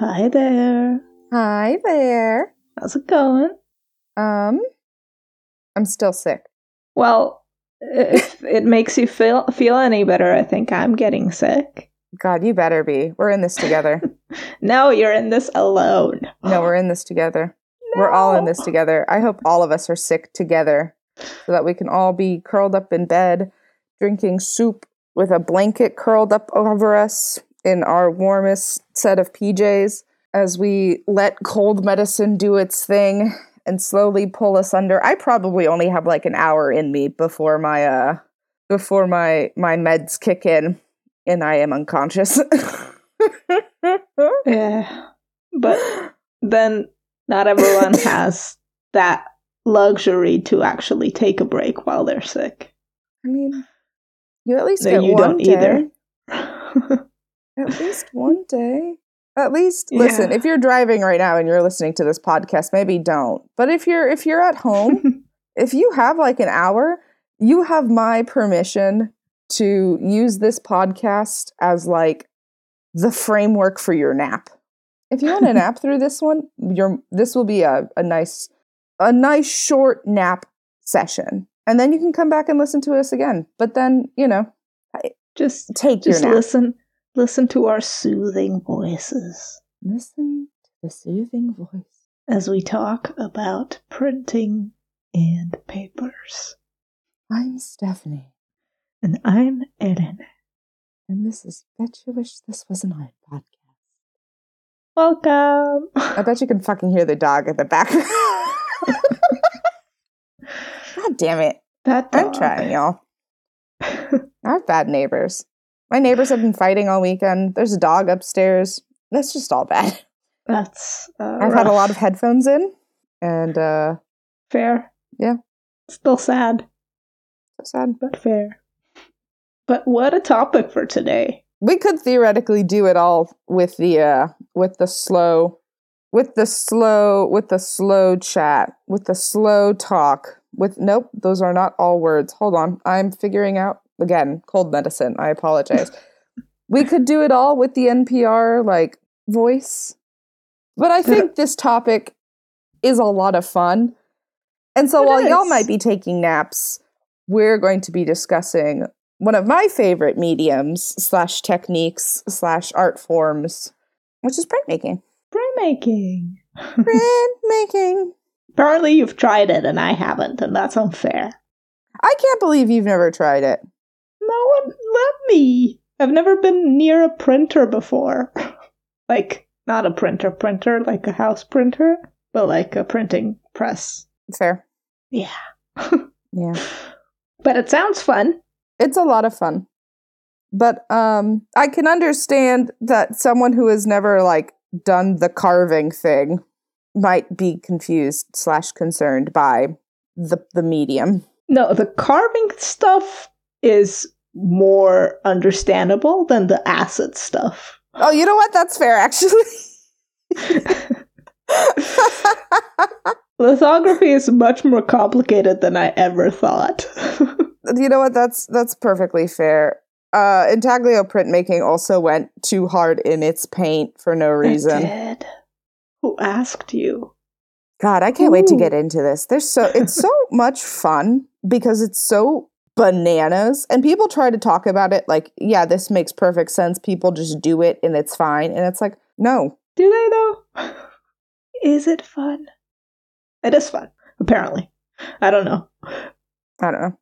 Hi there. Hi there. How's it going? Um, I'm still sick. Well, if it makes you feel feel any better, I think I'm getting sick. God, you better be. We're in this together. No, you're in this alone. no, we're in this together. We're all in this together. I hope all of us are sick together so that we can all be curled up in bed, drinking soup with a blanket curled up over us in our warmest set of PJs as we let cold medicine do its thing and slowly pull us under. I probably only have like an hour in me before my uh before my my meds kick in and I am unconscious. Yeah, but then not everyone has that luxury to actually take a break while they're sick. I mean, you at least No, get you one don't day. either. At least one day. At least listen, Yeah. if you're driving right now and you're listening to this podcast, maybe don't. But if you're if you're at home, if you have like an hour, you have my permission to use this podcast as like the framework for your nap. If you want to nap through this one, your this will be a, a nice a nice short nap session. And then you can come back and listen to us again. But then, you know, just take just your nap. listen listen to our soothing voices Listen to the soothing voice. as we talk about printing and papers. I'm Stephanie, And I'm Erin. and this is Bet You Wish This Was an Iron podcast. Welcome. I bet you can fucking hear the dog at the back. God damn it. that I'm trying, y'all. I have bad neighbors. My neighbors have been fighting all weekend. There's a dog upstairs. That's just all bad. That's uh, I've had a lot of headphones in, and uh, fair. Yeah. Still sad, so sad. but fair. But what a topic for today. we could theoretically do it all with the uh with the slow with the slow with the slow chat with the slow talk with nope those are not all words. Hold on. I'm figuring out again cold medicine. I apologize. We could do it all with the npr like voice. But i think this topic is a lot of fun. And so It while y'all might be taking naps we're going to be discussing one of my favorite mediums slash techniques slash art forms, which is printmaking. Printmaking. Printmaking. Apparently you've tried it and I haven't, and that's unfair. I can't believe you've never tried it. No one let me. I've never been near a printer before. like, not a printer printer, like a house printer, but like a printing press. Fair. Yeah. Yeah. But it sounds fun. It's a lot of fun. But um I can understand that someone who has never like done the carving thing might be confused slash concerned by the the medium. No, the carving stuff is more understandable than the acid stuff. Oh, you know what? That's fair actually. Lithography is much more complicated than I ever thought. you know what that's that's perfectly fair uh intaglio printmaking also went too hard in its paint for no reason did. Who asked you? god i can't wait to get into this there's so it's so much fun because it's so bananas and people try to talk about it like yeah this makes perfect sense people just do it and it's fine and it's like no Do they though? Is it fun? It is fun, apparently. I don't know. i don't know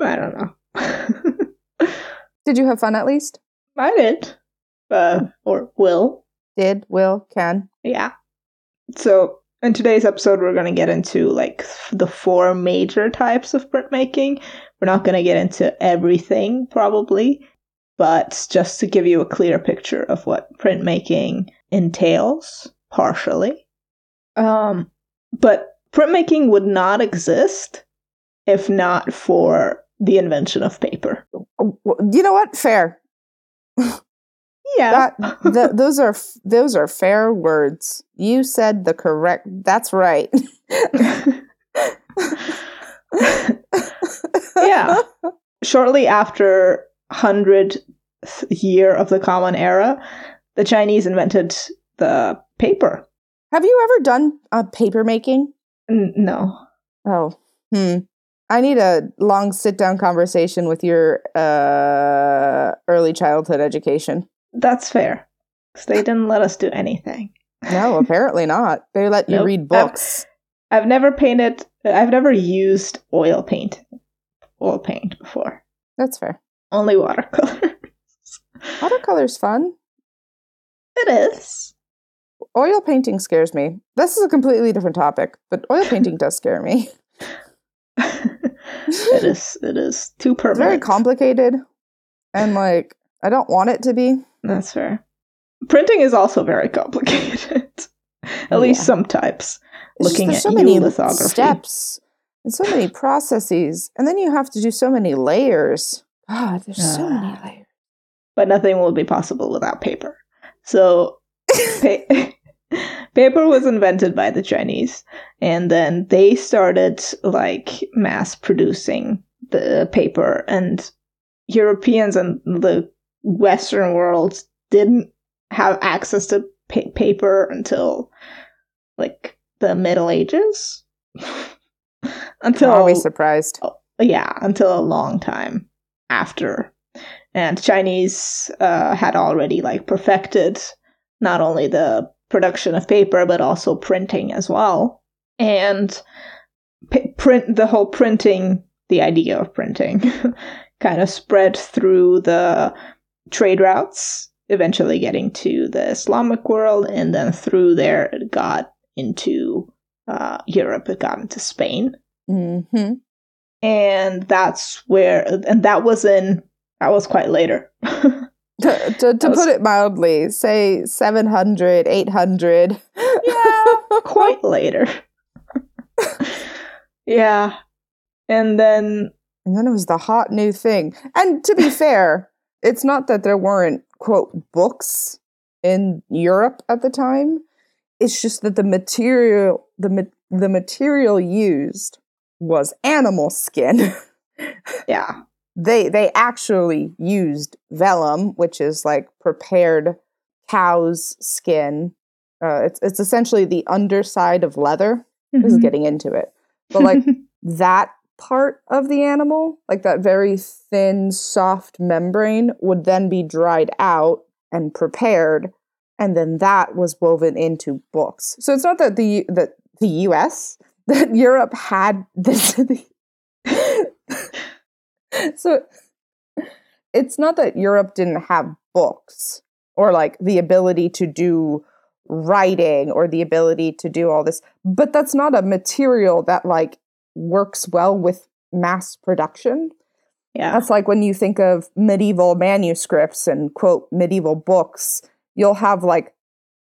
I don't know. did you have fun at least I did. Uh, or will. did will can Yeah. So, in today's episode, we're going to get into like the four major types of printmaking. We're not going to get into everything, probably, but just to give you a clear picture of what printmaking entails, partially. Um, but printmaking would not exist if not for the invention of paper. You know what fair Yeah. That, th- those are f- those are fair words. You said the correct. That's right. yeah. Shortly after 100th year of the Common Era, the Chinese invented the paper. Have you ever done uh, paper making? N- no. Oh, hmm. I need a long sit down conversation with your uh, early childhood education. That's fair. 'Cause they didn't let us do anything. No, apparently not. They let you Nope. read books. I've never painted, I've never used oil paint, oil paint before. That's fair. Only watercolor. Watercolor's fun. it is. Oil painting scares me. This is a completely different topic, but oil painting does scare me. it is. It is too It's very complicated, and like I don't want it to be. That's fair. Printing is also very complicated. At least Yeah. some types. It's just Looking there's at so many lithography. steps and so many processes, and then you have to do so many layers. God, there's so many layers. But nothing will be possible without paper. So, pa- paper was invented by the Chinese, and then they started like mass producing the paper, and Europeans and the Western world didn't have access to pa- paper until like the Middle Ages. until we surprised? yeah, until a long time after. And Chinese uh, had already like perfected not only the production of paper but also printing as well. And p- print the whole printing, the idea of printing, kind of spread through the trade routes, eventually getting to the Islamic world, and then through there it got into uh, Europe. It got into Spain Mm-hmm. and that's where and that was in that was quite later To, to, to was- put it mildly, say 700, 800. Yeah, quite later yeah and then And then it was the hot new thing. And to be fair, it's not that there weren't, quote, books in Europe at the time. It's just that the material, the, ma- the material used was animal skin. yeah they they actually used vellum, which is like prepared cow's skin. Uh, it's it's essentially the underside of leather. This is getting into it, but like that part of the animal, like that very thin, soft membrane, would then be dried out and prepared, and then that was woven into books. So it's not that the that the U.S. that Europe had this. so it's not that Europe didn't have books or like the ability to do writing or the ability to do all this, but that's not a material that like works well with mass production. yeah That's like when you think of medieval manuscripts and quote medieval books, you'll have like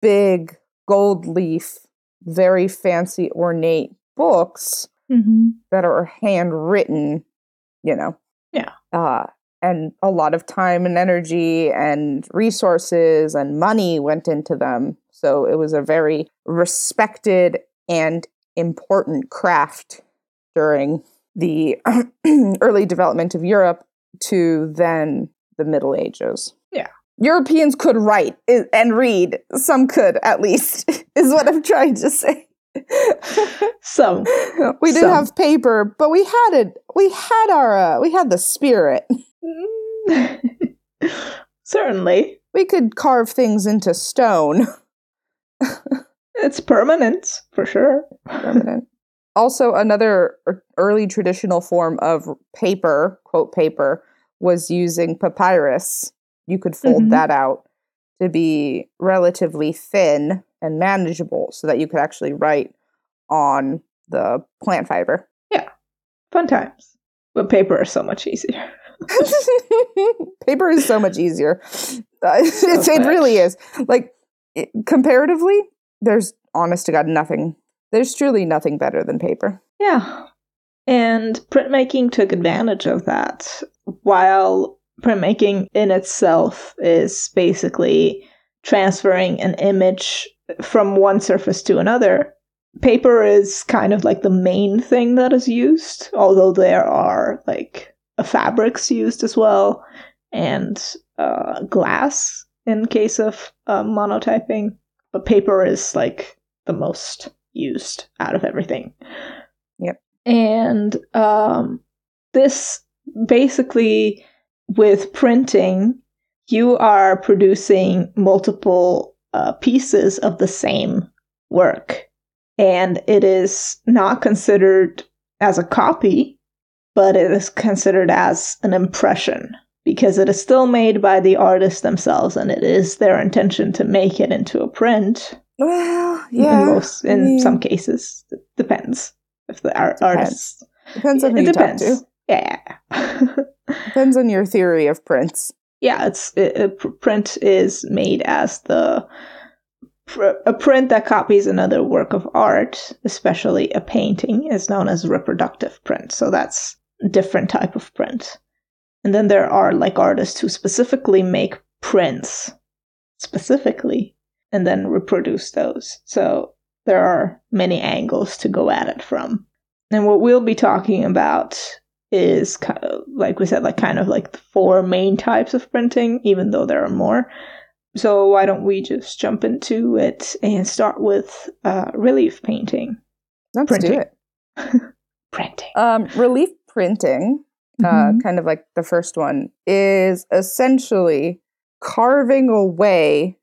big gold leaf, very fancy ornate books Mhm. that are handwritten, you know. Yeah. Uh and a lot of time and energy and resources and money went into them. So it was a very respected and important craft during the early development of Europe to then the Middle Ages. Yeah. Europeans could write and read. Some could, at least, is what I'm trying to say. some we didn't Some. have paper, but we had it. We had our. Uh, we had the spirit. certainly We could carve things into stone. it's permanent for sure Permanent. also, another early traditional form of paper, quote paper, was using papyrus. You could fold Mhm. that out to be relatively thin and manageable, so that you could actually write on the plant fiber. Yeah. Fun times but paper is so much easier paper is so much easier. Uh, So it's, it really is. Like it, comparatively, there's honest to god nothing. There's truly nothing better than paper. Yeah. And printmaking took advantage of that while printmaking in itself is basically transferring an image from one surface to another. Paper is kind of like the main thing that is used, although there are like fabrics used as well and uh, glass in case of uh, monotyping. But paper is like the most used out of everything. Yep. And um, this basically, with printing, you are producing multiple uh, pieces of the same work. And it is not considered as a copy, but it is considered as an impression because it is still made by the artists themselves and it is their intention to make it into a print. Well, yeah. In, most, in I mean, some cases, it depends. If the art- Depends. artists. depends on who it you depends. talk to. Yeah. Depends on your theory of prints. Yeah, it's it, print is made as the a print that copies another work of art, especially a painting, is known as reproductive print. So that's a different type of print. And then there are like artists who specifically make prints specifically and then reproduce those. So there are many angles to go at it from. And what we'll be talking about is kind of, like we said, like kind of like the four main types of printing, even though there are more. So why don't we just jump into it and start with uh, relief painting? Let's Printing. do it. Printing. Um, relief printing, uh, Mhm. kind of like the first one, is essentially carving away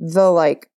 the like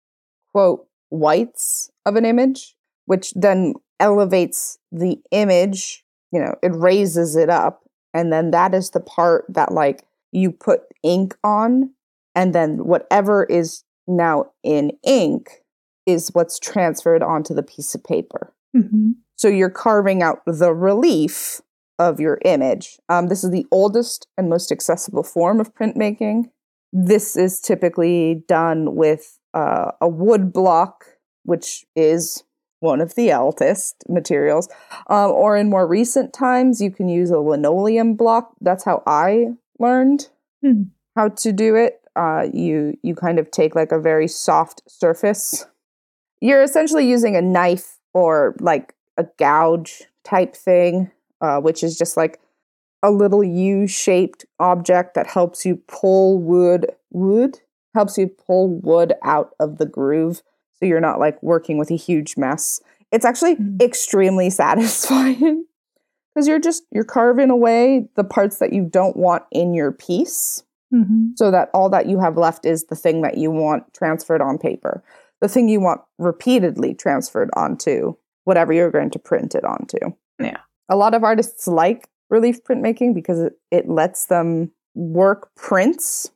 quote whites of an image, which then elevates the image. You know, it raises it up, and then that is the part that like you put ink on, and then whatever is now in ink is what's transferred onto the piece of paper. Mhm. So you're carving out the relief of your image. Um, this is the oldest and most accessible form of printmaking. This is typically done with uh, a wood block, which is one of the eldest materials. Um, or in more recent times, you can use a linoleum block. That's how I learned Hmm. how to do it. Uh, you you kind of take like a very soft surface. You're essentially using a knife or like a gouge type thing, uh, which is just like a little U-shaped object that helps you pull wood wood helps you pull wood out of the groove, so you're not like working with a huge mess. It's actually Mm. extremely satisfying because you're just you're carving away the parts that you don't want in your piece Mhm. so that all that you have left is the thing that you want transferred on paper, the thing you want repeatedly transferred onto whatever you're going to print it onto. Yeah. A lot of artists like relief printmaking because it, it lets them work prints,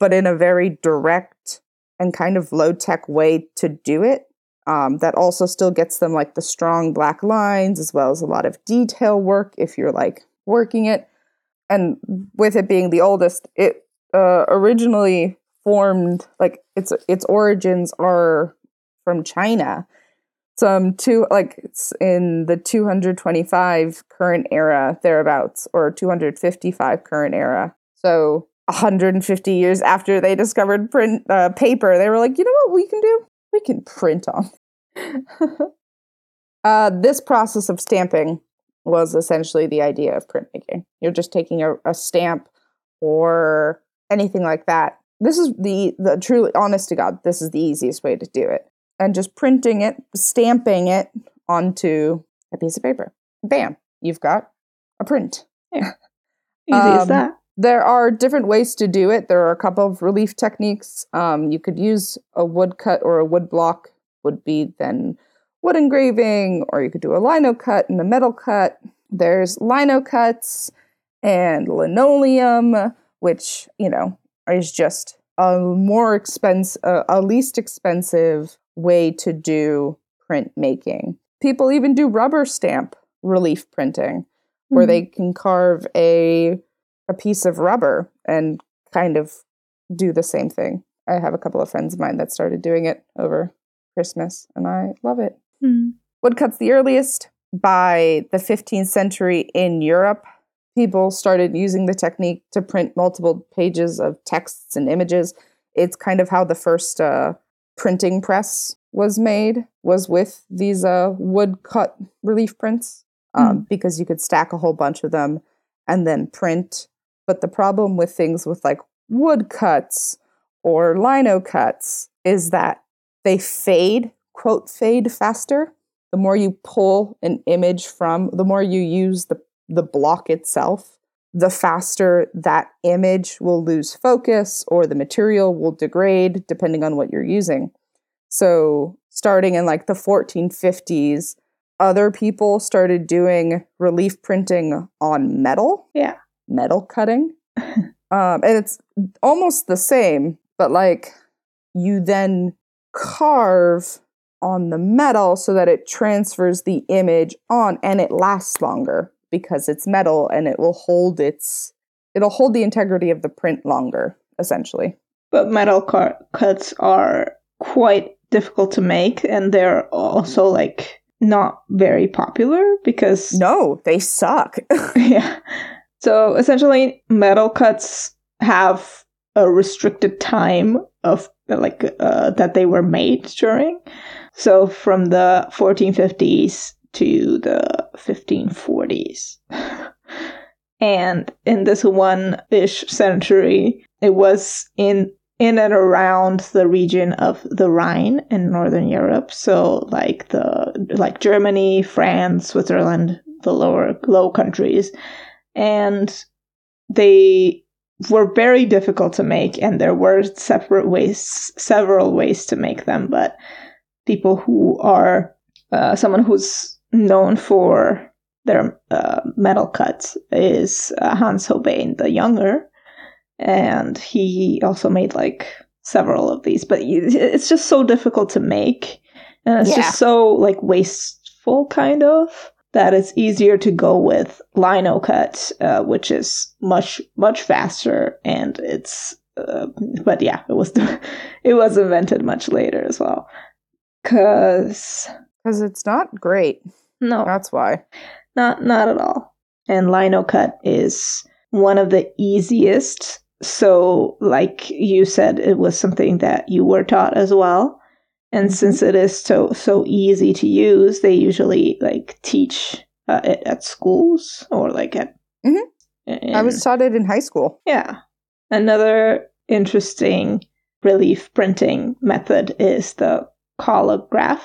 but in a very direct and kind of low tech way to do it. Um, that also still gets them like the strong black lines as well as a lot of detail work if you're like working it and with it being the oldest, it uh, originally formed like its its origins are from China. Some two like it's in the 225 current era thereabouts, or 255 current era. So 150 years after they discovered print uh, paper, they were like, you know what we can do? We can print on. uh, this process of stamping was essentially the idea of printmaking. You're just taking a, a stamp or anything like that. This is the the truly honest to God, this is the easiest way to do it. And just printing it, stamping it onto a piece of paper. Bam, you've got a print. Easy as Um, that. There are different ways to do it. There are a couple of relief techniques. Um, you could use a wood cut or a wood block, would be then wood engraving, or you could do a lino cut and a metal cut. There's lino cuts and linoleum, which, you know, is just a more expensive, uh, a least expensive way to do printmaking. People even do rubber stamp relief printing, where Mhm. they can carve a a piece of rubber and kind of do the same thing. I have a couple of friends of mine that started doing it over Christmas, and I love it. Mhm. Woodcut's the earliest. By the 15th century in Europe, people started using the technique to print multiple pages of texts and images. It's kind of how the first uh, printing press was made was with these uh, wood cut relief prints um, mm. because you could stack a whole bunch of them and then print. But the problem with things with like wood cuts or lino cuts is that they fade, quote, fade faster. The more you pull an image from, the more you use the, the block itself, the faster that image will lose focus or the material will degrade depending on what you're using. So, starting in like the 1450s, other people started doing relief printing on metal. Yeah. Metal cutting. um, and it's almost the same, but like you then carve on the metal so that it transfers the image on and it lasts longer because it's metal and it will hold its it'll hold the integrity of the print longer essentially. But metal car- cuts are quite difficult to make and they're also like not very popular because no they suck. Yeah so essentially metal cuts have a restricted time of like uh, that they were made during so from the 1450s to the 1540s and in this one-ish century it was in in and around the region of the Rhine in northern Europe. So like the like Germany, France, Switzerland, the lower low countries. And they were very difficult to make and there were separate ways several ways to make them but people who are uh, someone who's known for their uh, metal cuts is uh, Hans Holbein the younger and he also made like several of these but it's just so difficult to make and it's yeah. just so like wasteful kind of that it's easier to go with lino cut uh, which is much much faster and it's uh, but yeah it was it was invented much later as well. Because because it's not great. No. That's why. Not not at all. And lino cut is one of the easiest. So, like you said, it was something that you were taught as well. And since it is so so easy to use, they usually like teach uh, it at schools or like at. Mm-hmm. In, I was taught it in high school. Yeah, another interesting relief printing method is the collagraph,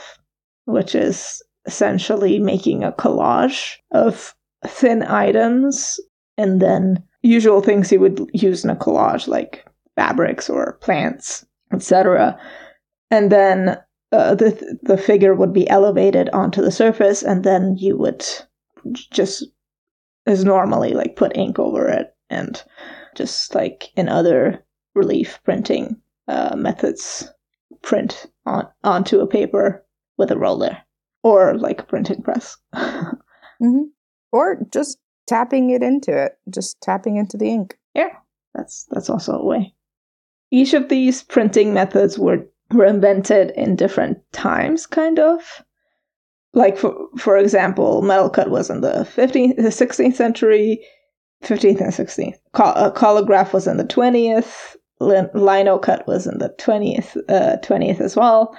which is essentially making a collage of thin items and then usual things you would use in a collage, like fabrics or plants, etc. And then uh, the the figure would be elevated onto the surface, and then you would just, as normally, like put ink over it, and just like in other relief printing uh, methods, print on onto a paper with a roller or like a printing press. mm-hmm. Or just tapping it into it, just tapping into the ink. Yeah, that's that's also a way. Each of these printing methods were were invented in different times, kind of. Like for for example, metal cut was in the fifteenth, the sixteenth century, fifteenth and sixteenth. Uh, collagraph was in the twentieth. Lino cut was in the twentieth, uh, twentieth as well.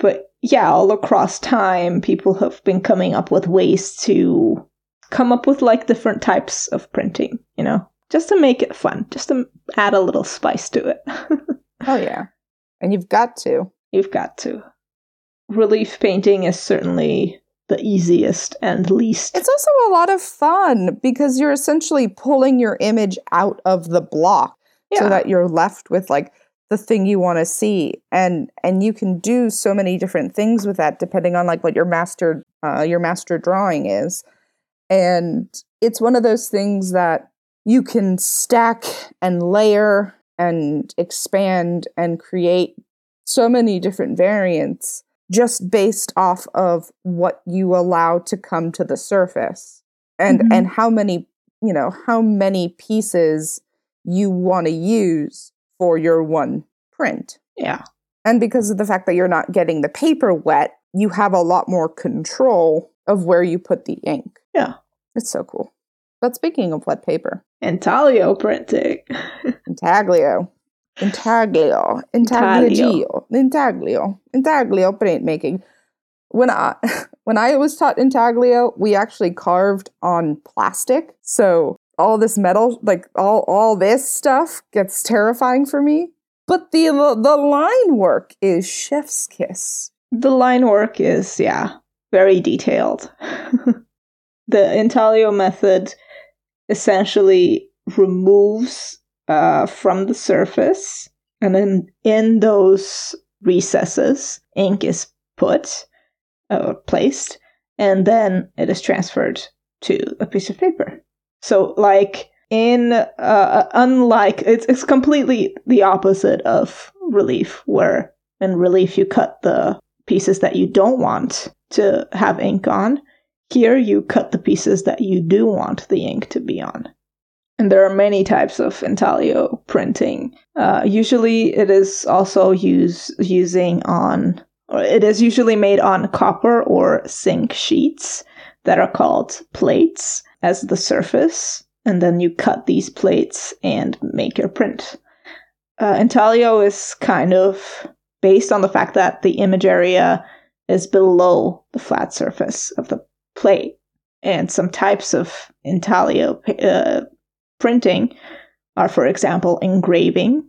But yeah, all across time, people have been coming up with ways to come up with like different types of printing, you know, just to make it fun, just to add a little spice to it. oh, yeah. And you've got to. You've got to. Relief painting is certainly the easiest and least. It's also a lot of fun because you're essentially pulling your image out of the block yeah. so that you're left with like the thing you want to see and and you can do so many different things with that depending on like what your master uh, your master drawing is and it's one of those things that you can stack and layer and expand and create so many different variants just based off of what you allow to come to the surface and mm-hmm. and how many you know how many pieces you want to use for your one print yeah and because of the fact that you're not getting the paper wet you have a lot more control of where you put the ink yeah. It's so cool. But speaking of wet paper, Intaglio printing. intaglio, intaglio, intaglio, intaglio, intaglio printmaking. When I when I was taught intaglio, we actually carved on plastic. So all this metal, like all all this stuff, gets terrifying for me. But the the line work is chef's kiss. The line work is yeah very detailed. the intaglio method essentially removes uh, from the surface, and then in those recesses, ink is put or uh, placed, and then it is transferred to a piece of paper. So, like in uh, unlike it's it's completely the opposite of relief, where in relief you cut the pieces that you don't want to have ink on. Here you cut the pieces that you do want the ink to be on. And there are many types of intaglio printing. Uh, usually, it is also use, using on, it is usually made on copper or zinc sheets that are called plates as the surface. And then you cut these plates and make your print. Uh, intaglio is kind of based on the fact that the image area is below the flat surface of the plate. And some types of intaglio uh, printing are, for example, engraving,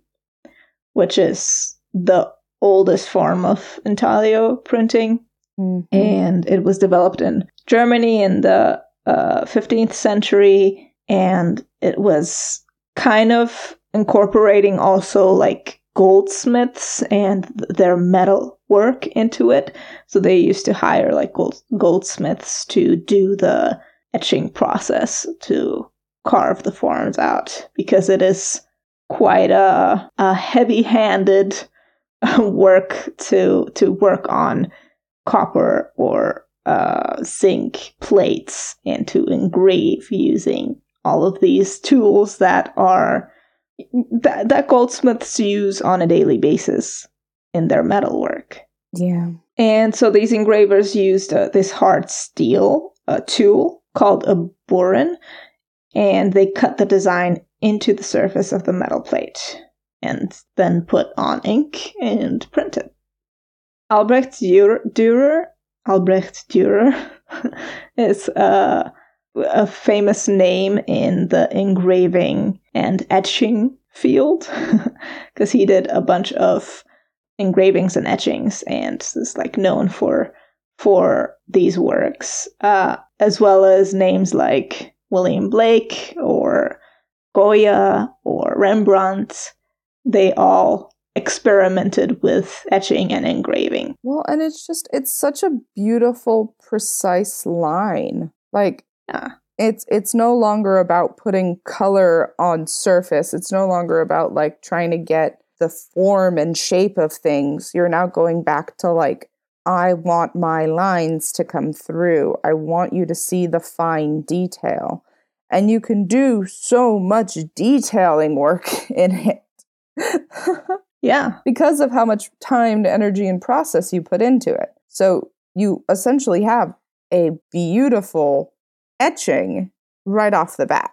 which is the oldest form of intaglio printing. Mm-hmm. And it was developed in Germany in the uh, 15th century. And it was kind of incorporating also like goldsmiths and their metal work into it. So they used to hire like gold, goldsmiths to do the etching process to carve the forms out because it is quite a, a heavy-handed work to to work on copper or uh, zinc plates and to engrave using all of these tools that are that, that goldsmiths use on a daily basis in their metalwork. Yeah. And so these engravers used uh, this hard steel uh, tool called a burin, and they cut the design into the surface of the metal plate and then put on ink and print it. Albrecht Dürer, Albrecht Dürer is uh, a famous name in the engraving and etching field because he did a bunch of engravings and etchings and is like known for for these works uh, as well as names like William Blake or Goya or Rembrandt, they all experimented with etching and engraving. Well, and it's just it's such a beautiful precise line. Like yeah. It's it's no longer about putting color on surface. It's no longer about like trying to get the form and shape of things. You're now going back to like I want my lines to come through. I want you to see the fine detail. And you can do so much detailing work in it. yeah. Because of how much time, energy, and process you put into it. So you essentially have a beautiful etching right off the bat,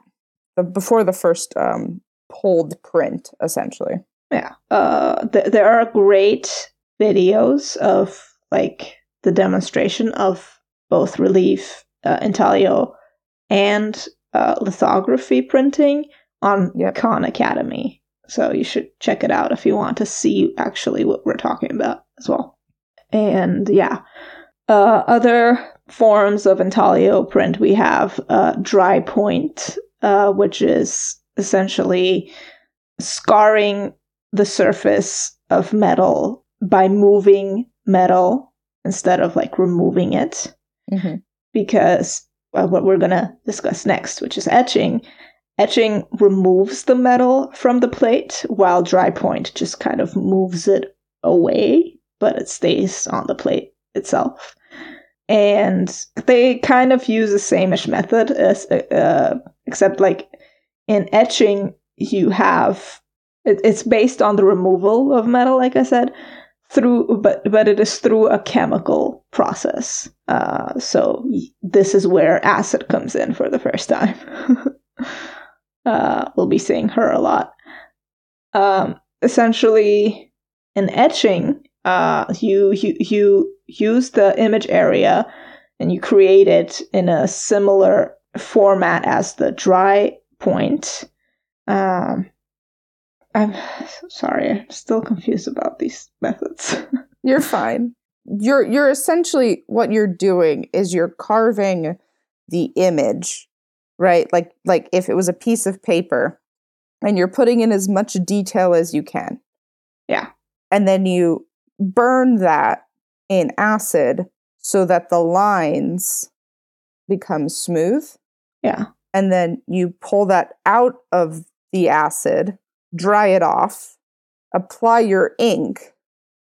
before the first um, pulled print, essentially. Yeah. Uh, th- there are great videos of like the demonstration of both relief, uh, intaglio, and uh, lithography printing on yep. Khan Academy. So you should check it out if you want to see actually what we're talking about as well. And yeah, uh, other forms of intaglio print we have uh, dry point, uh, which is essentially scarring the surface of metal by moving metal instead of like removing it. Mm-hmm. Because uh, what we're going to discuss next, which is etching, etching removes the metal from the plate, while dry point just kind of moves it away, but it stays on the plate itself. And they kind of use the same-ish method, as, uh, except like in etching, you have it, it's based on the removal of metal, like I said, through but but it is through a chemical process. Uh, so this is where acid comes in for the first time. uh, we'll be seeing her a lot. Um, essentially, in etching, uh, you, you you use the image area and you create it in a similar format as the dry point. Um, I'm sorry, I'm still confused about these methods. You're fine. You're you're essentially what you're doing is you're carving the image, right? Like like if it was a piece of paper and you're putting in as much detail as you can. Yeah. And then you burn that in acid so that the lines become smooth. Yeah. And then you pull that out of the acid, dry it off, apply your ink,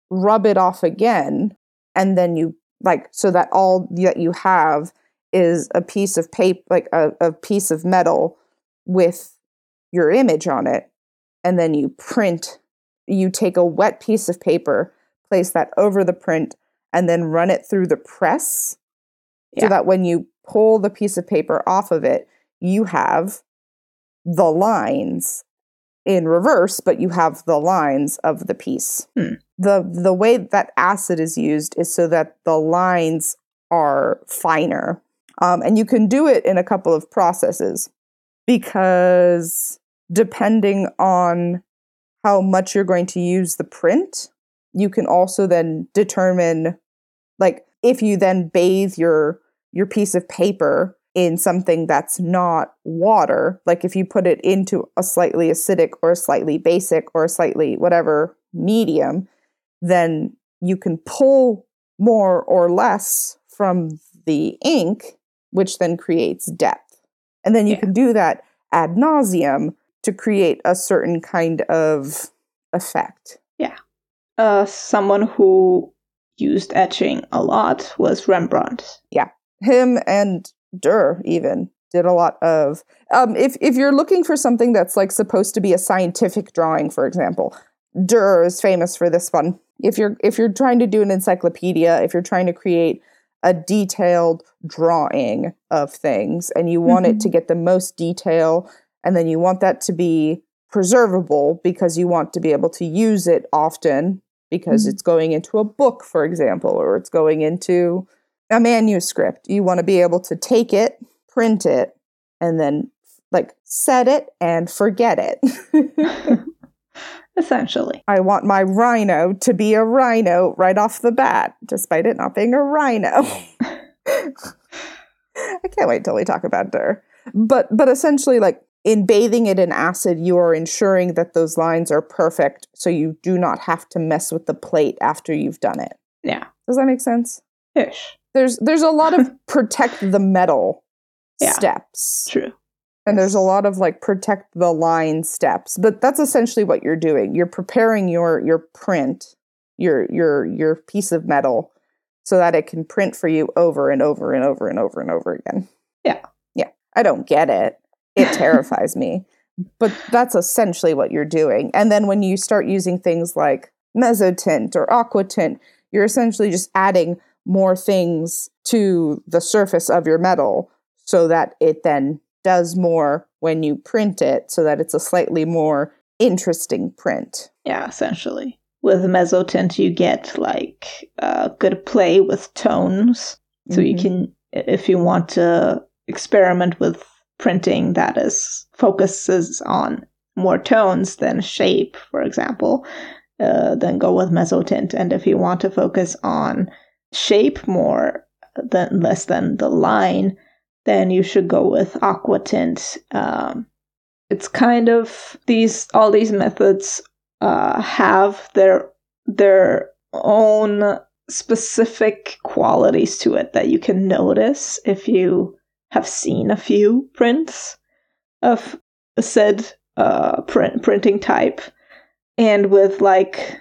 rub it off again, and then you like so that all that you have is a piece of paper like a, a piece of metal with your image on it and then you print you take a wet piece of paper place that over the print and then run it through the press yeah. so that when you pull the piece of paper off of it you have the lines in reverse but you have the lines of the piece hmm the the way that acid is used is so that the lines are finer um, and you can do it in a couple of processes because depending on how much you're going to use the print you can also then determine like if you then bathe your your piece of paper in something that's not water like if you put it into a slightly acidic or a slightly basic or a slightly whatever medium then you can pull more or less from the ink, which then creates depth. And then you yeah. can do that ad nauseum to create a certain kind of effect. Yeah. Uh, someone who used etching a lot was Rembrandt. Yeah. Him and Durer even did a lot of um, if if you're looking for something that's like supposed to be a scientific drawing, for example, Durer is famous for this one if you're if you're trying to do an encyclopedia if you're trying to create a detailed drawing of things and you want mm-hmm. it to get the most detail and then you want that to be preservable because you want to be able to use it often because mm-hmm. it's going into a book for example or it's going into a manuscript you want to be able to take it print it and then like set it and forget it essentially. I want my rhino to be a rhino right off the bat, despite it not being a rhino. I can't wait till we talk about Durer. But but essentially like in bathing it in acid, you are ensuring that those lines are perfect so you do not have to mess with the plate after you've done it. Yeah. Does that make sense? Ish. There's there's a lot of protect the metal yeah, steps. True. And there's a lot of like protect the line steps, but that's essentially what you're doing. You're preparing your your print, your your your piece of metal so that it can print for you over and over and over and over and over again. Yeah. Yeah. I don't get it. It terrifies me. But that's essentially what you're doing. And then when you start using things like mezzotint or aquatint, you're essentially just adding more things to the surface of your metal so that it then does more when you print it so that it's a slightly more interesting print. Yeah, essentially. With mezzotint, you get like a good play with tones. So mm-hmm. you can, if you want to experiment with printing that is focuses on more tones than shape, for example, uh, then go with mezzotint. And if you want to focus on shape more than less than the line, then you should go with aquatint. Um, it's kind of these all these methods uh, have their their own specific qualities to it that you can notice if you have seen a few prints of said uh, print printing type, and with like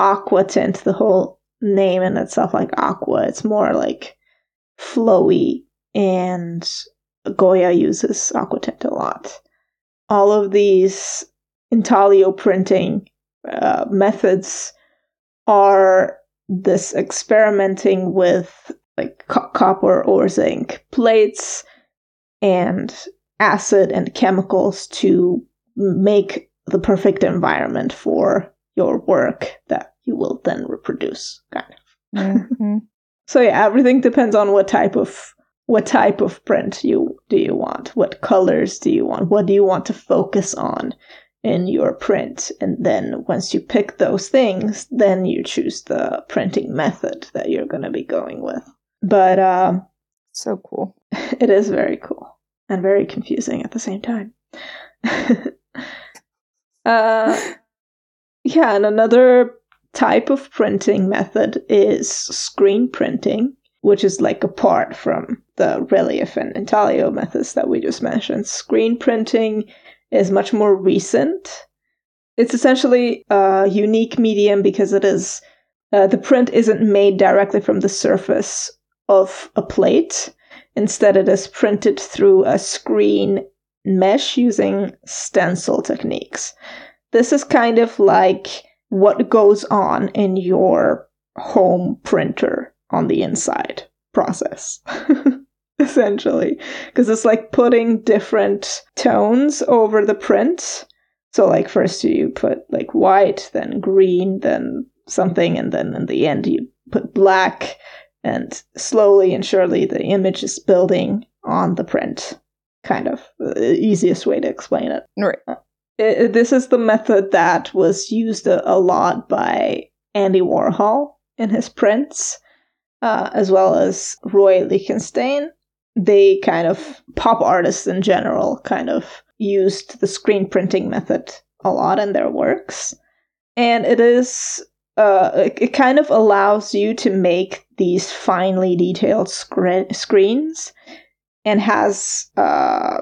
aquatint, the whole name in itself, like aqua, it's more like flowy and Goya uses aquatint a lot. All of these intaglio printing uh, methods are this experimenting with like co- copper or zinc plates and acid and chemicals to make the perfect environment for your work that you will then reproduce kind of. Mm-hmm. so yeah everything depends on what type of what type of print you do you want? What colors do you want? What do you want to focus on in your print? And then once you pick those things then you choose the printing method that you're going to be going with but um, So cool. it is very cool and very confusing at the same time uh, yeah and another type of printing method is screen printing which is like apart from the relief and intaglio methods that we just mentioned. Screen printing is much more recent. It's essentially a unique medium because it is uh, the print isn't made directly from the surface of a plate. Instead, it is printed through a screen mesh using stencil techniques. This is kind of like what goes on in your home printer on the inside process essentially because it's like putting different tones over the print so like first you put like white then green then something and then in the end you put black and slowly and surely the image is building on the print kind of the easiest way to explain it Right. it, this is the method that was used a, a lot by Andy Warhol in his prints uh, as well as Roy Lichtenstein. They kind of, pop artists in general, kind of used the screen printing method a lot in their works. And it is, uh, it, it kind of allows you to make these finely detailed scre- screens and has, uh,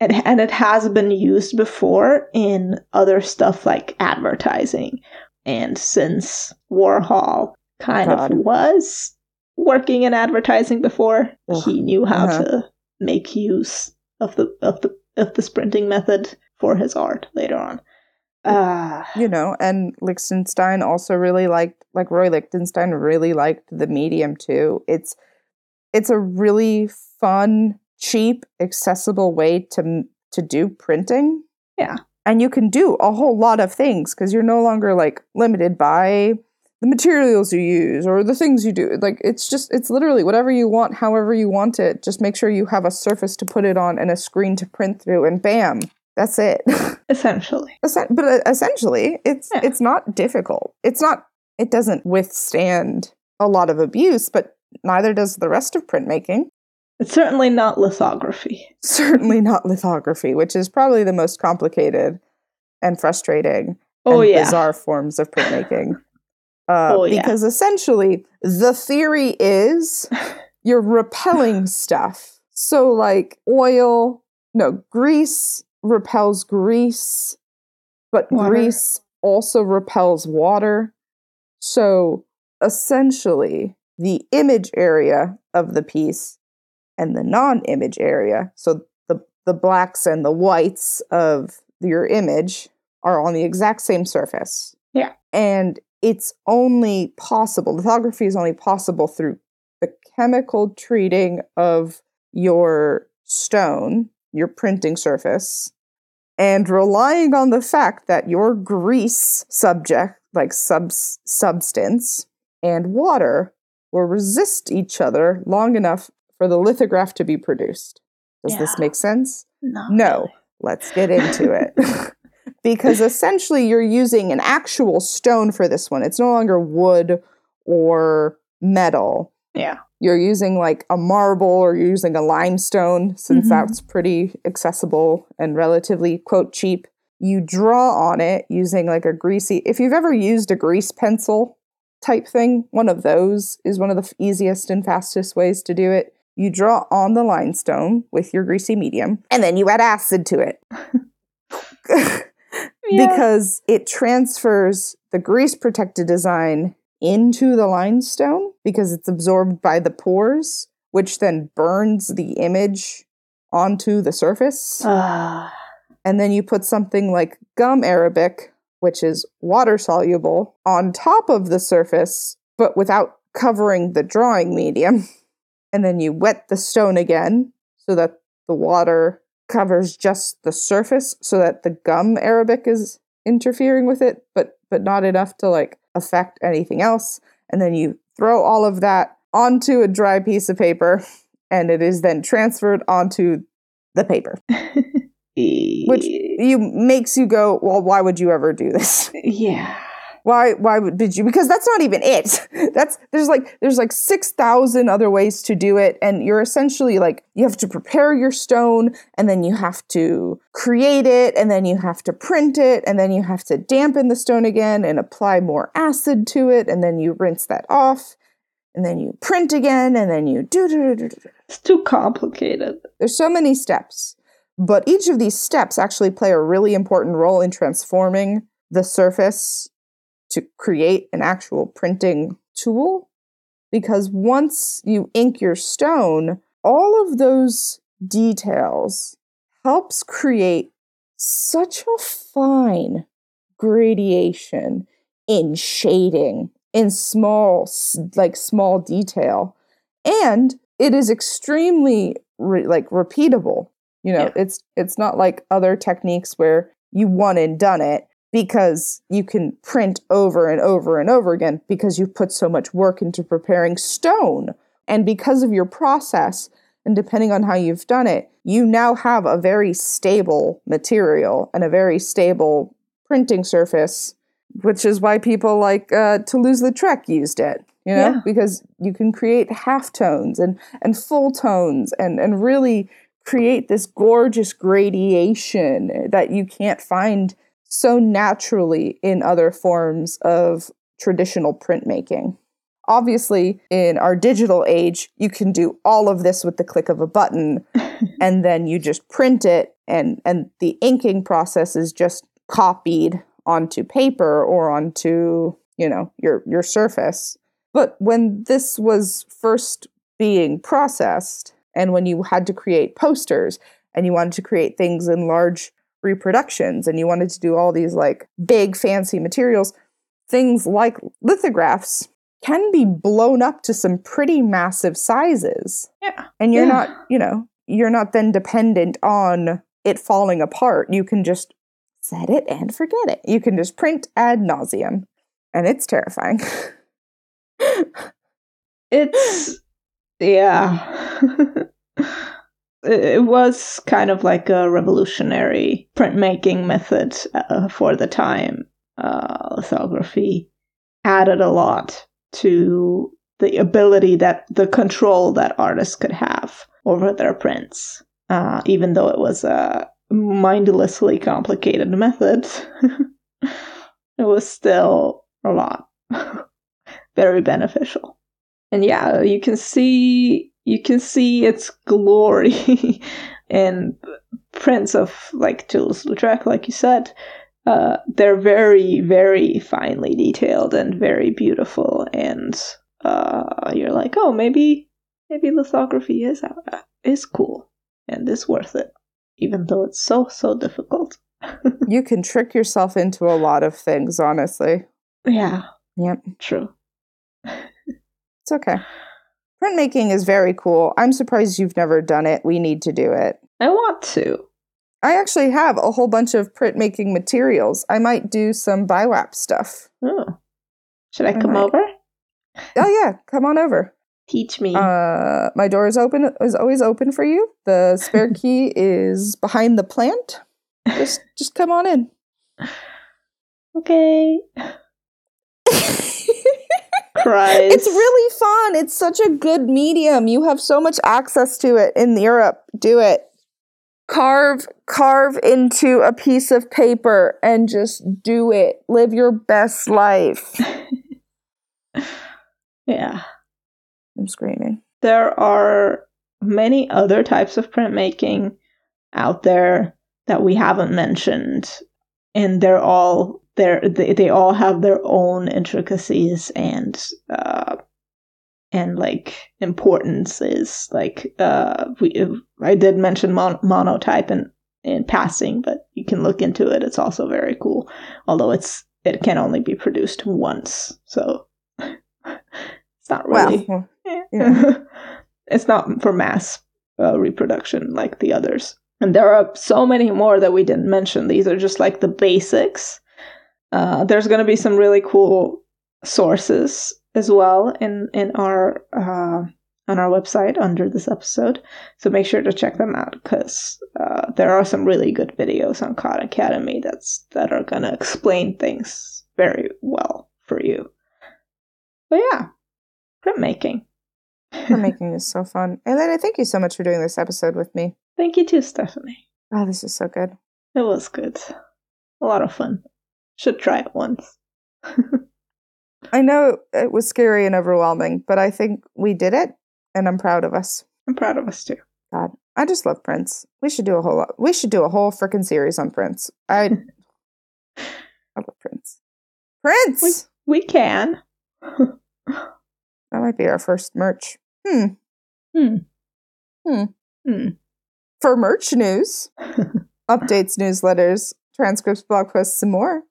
and, and it has been used before in other stuff like advertising. And since Warhol kind God. of was working in advertising before. Ugh. He knew how Uh-huh. to make use of the of the of the sprinting method for his art later on. Uh, you know, and Lichtenstein also really liked, like Roy Lichtenstein really liked the medium too. It's it's a really fun, cheap, accessible way to to do printing. Yeah. and you can do a whole lot of things because you're no longer like limited by the materials you use or the things you do. Like it's just it's literally whatever you want, however you want it. Just make sure you have a surface to put it on and a screen to print through, and bam, that's it. essentially, but uh, essentially it's Yeah. it's not difficult it's not it doesn't withstand a lot of abuse but neither does the rest of printmaking it's certainly not lithography. certainly not lithography which is probably the most complicated and frustrating Oh and yeah, bizarre forms of printmaking uh, Oh, yeah. because essentially the theory is you're repelling stuff so like oil no grease repels grease but Water. grease also repels water so essentially the image area of the piece and the non-image area so the the blacks and the whites of your image are on the exact same surface Yeah. and it's only possible lithography is only possible through the chemical treating of your stone your printing surface and relying on the fact that your grease subject like subs- substance and water will resist each other long enough for the lithograph to be produced. Does this make sense? No, no let's get into it. Because essentially you're using an actual stone for this one. It's no longer wood or metal. Yeah, you're using like a marble or you're using a limestone since Mhm. that's pretty accessible and relatively quote cheap you draw on it using like a greasy if you've ever used a grease pencil type thing one of those is one of the easiest and fastest ways to do it you draw on the limestone with your greasy medium and then you add acid to it yeah. because it transfers the grease protected design into the limestone because it's absorbed by the pores, which then burns the image onto the surface. Ah, and then you put something like gum arabic, which is water soluble, on top of the surface, but without covering the drawing medium. And then you wet the stone again so that the water covers just the surface so that the gum arabic is interfering with it, but but not enough to like affect anything else. And then you throw all of that onto a dry piece of paper and it is then transferred onto the paper. Which you makes you go, well, why would you ever do this? yeah. Why why would did you because that's not even it. That's there's like there's like 6000 other ways to do it and you're essentially like you have to prepare your stone and then you have to create it and then you have to print it and then you have to dampen the stone again and apply more acid to it and then you rinse that off and then you print again and then you do do do do. It's too complicated. There's so many steps. But each of these steps actually play a really important role in transforming the surface to create an actual printing tool. Because once you ink your stone, all of those details helps create such a fine gradation in shading, in small, like small detail. And it is extremely re- like repeatable you know, yeah. it's it's not like other techniques where you one and done it because you can print over and over and over again because you've put so much work into preparing stone. And because of your process, and depending on how you've done it, you now have a very stable material and a very stable printing surface, which is why people like uh, Toulouse-Lautrec used it. You know, yeah. because you can create half tones and and full tones and and really create this gorgeous gradation that you can't find so naturally in other forms of traditional printmaking. Obviously, in our digital age, you can do all of this with the click of a button and then you just print it and and the inking process is just copied onto paper or onto, you know, your your surface. But when this was first being processed, and when you had to create posters and you wanted to create things in large reproductions and you wanted to do all these like big fancy materials, things like lithographs can be blown up to some pretty massive sizes. Yeah. And you're yeah. not, you know, you're not then dependent on it falling apart. You can just set it and forget it. You can just print ad nauseum. And it's terrifying. it's yeah. it was kind of like a revolutionary printmaking method uh, for the time. Uh, lithography added a lot to the ability that the control that artists could have over their prints, uh, even though it was a mindlessly complicated method. it was still a lot very beneficial and yeah, you can see you can see its glory in prints of like Toulouse-Lautrec, like you said. Uh, they're very, very finely detailed and very beautiful, and uh, you're like, oh, maybe, maybe lithography is uh, is cool and is worth it, even though it's so so difficult. you can trick yourself into a lot of things, honestly. Yeah. Yep. True. It's okay. Printmaking is very cool. I'm surprised you've never done it. We need to do it. I want to. I actually have a whole bunch of printmaking materials. I might do some BIWAP stuff. Oh. Should I come over? Oh yeah, come on over. Teach me. Uh, my door is open is always open for you. The spare key is behind the plant. Just just come on in. Okay. Christ. It's really fun. It's such a good medium. You have so much access to it in Europe. Do it. Carve carve into a piece of paper and just do it. Live your best life. yeah. I'm screaming. There are many other types of printmaking out there that we haven't mentioned and they're all they're, they they all have their own intricacies and uh, and like importances. Like uh, we I did mention mon- monotype in in passing, but you can look into it. It's also very cool, although it's it can only be produced once. So it's not really. Well, Yeah. it's not for mass uh, reproduction like the others. And there are so many more that we didn't mention. These are just like the basics. Uh, there's going to be some really cool sources as well in in our uh, on our website under this episode. So make sure to check them out because uh, there are some really good videos on Khan Academy that's that are going to explain things very well for you. But yeah, printmaking. printmaking is so fun. Elena, thank you so much for doing this episode with me. Thank you too, Stephanie. Oh, this is so good. It was good. A lot of fun. Should try it once. I know it was scary and overwhelming, but I think we did it, and I'm proud of us. I'm proud of us too. God, I just love Prince. We should do a whole lot. We should do a whole freaking series on Prince. I, I love Prince. Prince. We can. That might be our first merch. Hmm. Hmm. Hmm. Hmm. For merch news, updates, newsletters, transcripts, blog posts, and more,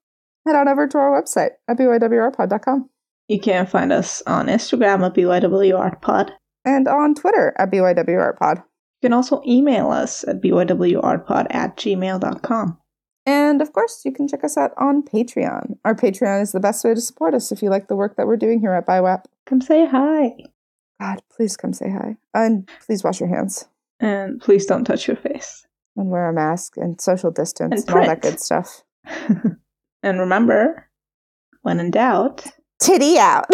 head on over to our website at bywrpod.com You can find us on Instagram at bywrpod and on Twitter at bywrpod. You can also email us at bywrpod at gmail.com. And of course, you can check us out on Patreon. Our Patreon is the best way to support us if you like the work that we're doing here at ByWap. Come say hi. God, please come say hi. And please wash your hands And please don't touch your face. and wear a mask and social distance And and, all that good stuff. and remember, when in doubt, Titty out.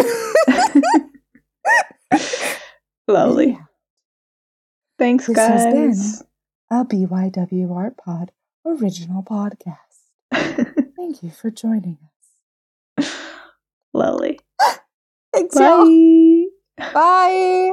slowly. Thanks, guys. This has been- a BYW Art Pod original podcast. Thank you for joining us. slowly. Thanks, y'all. Bye. Bye.